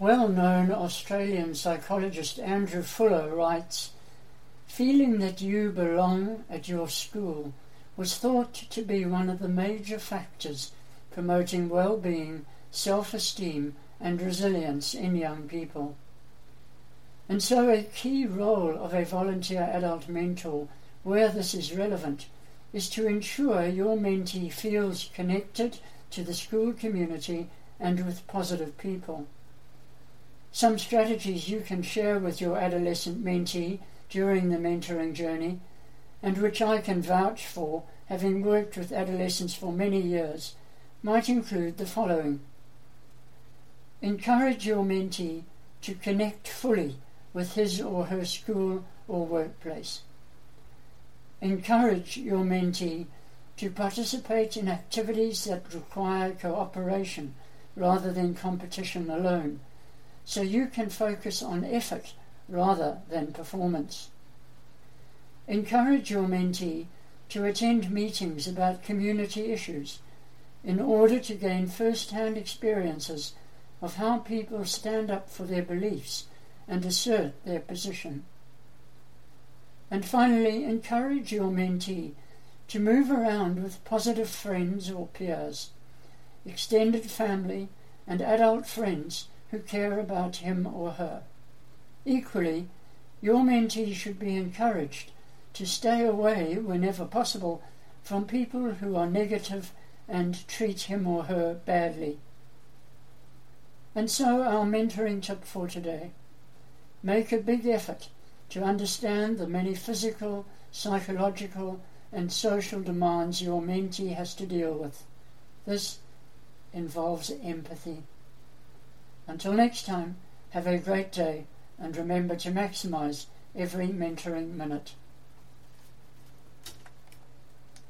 Well known Australian psychologist Andrew Fuller writes Feeling that you belong at your school was thought to be one of the major factors promoting well being, self esteem, and resilience in young people. And so, a key role of a volunteer adult mentor, where this is relevant, is to ensure your mentee feels connected to the school community and with positive people. Some strategies you can share with your adolescent mentee during the mentoring journey, and which I can vouch for, having worked with adolescents for many years, might include the following. Encourage your mentee to connect fully with his or her school or workplace. Encourage your mentee to participate in activities that require cooperation rather than competition alone, so you can focus on effort rather than performance. Encourage your mentee to attend meetings about community issues in order to gain first hand experiences of how people stand up for their beliefs and assert their position. And finally, encourage your mentee to move around with positive friends or peers, extended family, and adult friends who care about him or her. Equally, your mentee should be encouraged to stay away whenever possible from people who are negative and treat him or her badly. And so, our mentoring tip for today make a big effort to understand the many physical, psychological, and social demands your mentee has to deal with. This involves empathy. Until next time, have a great day and remember to maximize every mentoring minute.